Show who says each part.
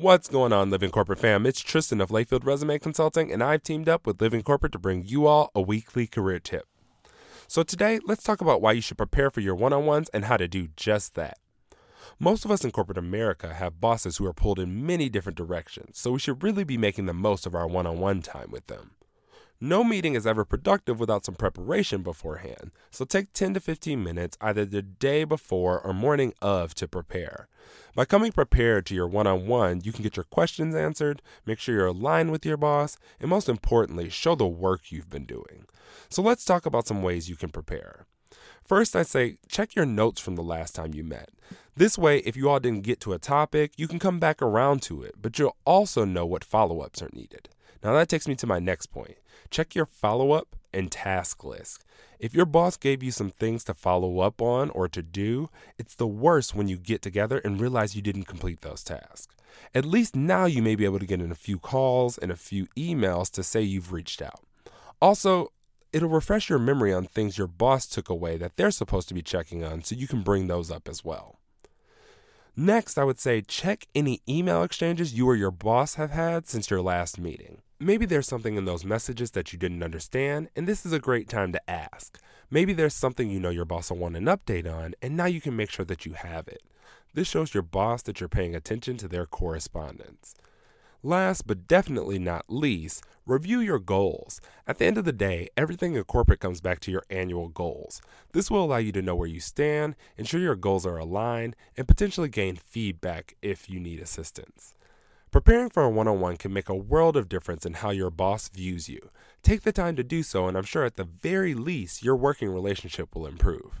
Speaker 1: What's going on, Living Corporate fam? It's Tristan of Layfield Resume Consulting, and I've teamed up with Living Corporate to bring you all a weekly career tip. So, today, let's talk about why you should prepare for your one on ones and how to do just that. Most of us in corporate America have bosses who are pulled in many different directions, so we should really be making the most of our one on one time with them. No meeting is ever productive without some preparation beforehand, so take 10 to 15 minutes either the day before or morning of to prepare. By coming prepared to your one on one, you can get your questions answered, make sure you're aligned with your boss, and most importantly, show the work you've been doing. So let's talk about some ways you can prepare. First, I say check your notes from the last time you met. This way, if you all didn't get to a topic, you can come back around to it, but you'll also know what follow ups are needed. Now, that takes me to my next point. Check your follow up and task list. If your boss gave you some things to follow up on or to do, it's the worst when you get together and realize you didn't complete those tasks. At least now you may be able to get in a few calls and a few emails to say you've reached out. Also, it'll refresh your memory on things your boss took away that they're supposed to be checking on so you can bring those up as well. Next, I would say check any email exchanges you or your boss have had since your last meeting. Maybe there's something in those messages that you didn't understand, and this is a great time to ask. Maybe there's something you know your boss will want an update on, and now you can make sure that you have it. This shows your boss that you're paying attention to their correspondence. Last but definitely not least, review your goals. At the end of the day, everything in corporate comes back to your annual goals. This will allow you to know where you stand, ensure your goals are aligned, and potentially gain feedback if you need assistance. Preparing for a one on one can make a world of difference in how your boss views you. Take the time to do so, and I'm sure at the very least, your working relationship will improve.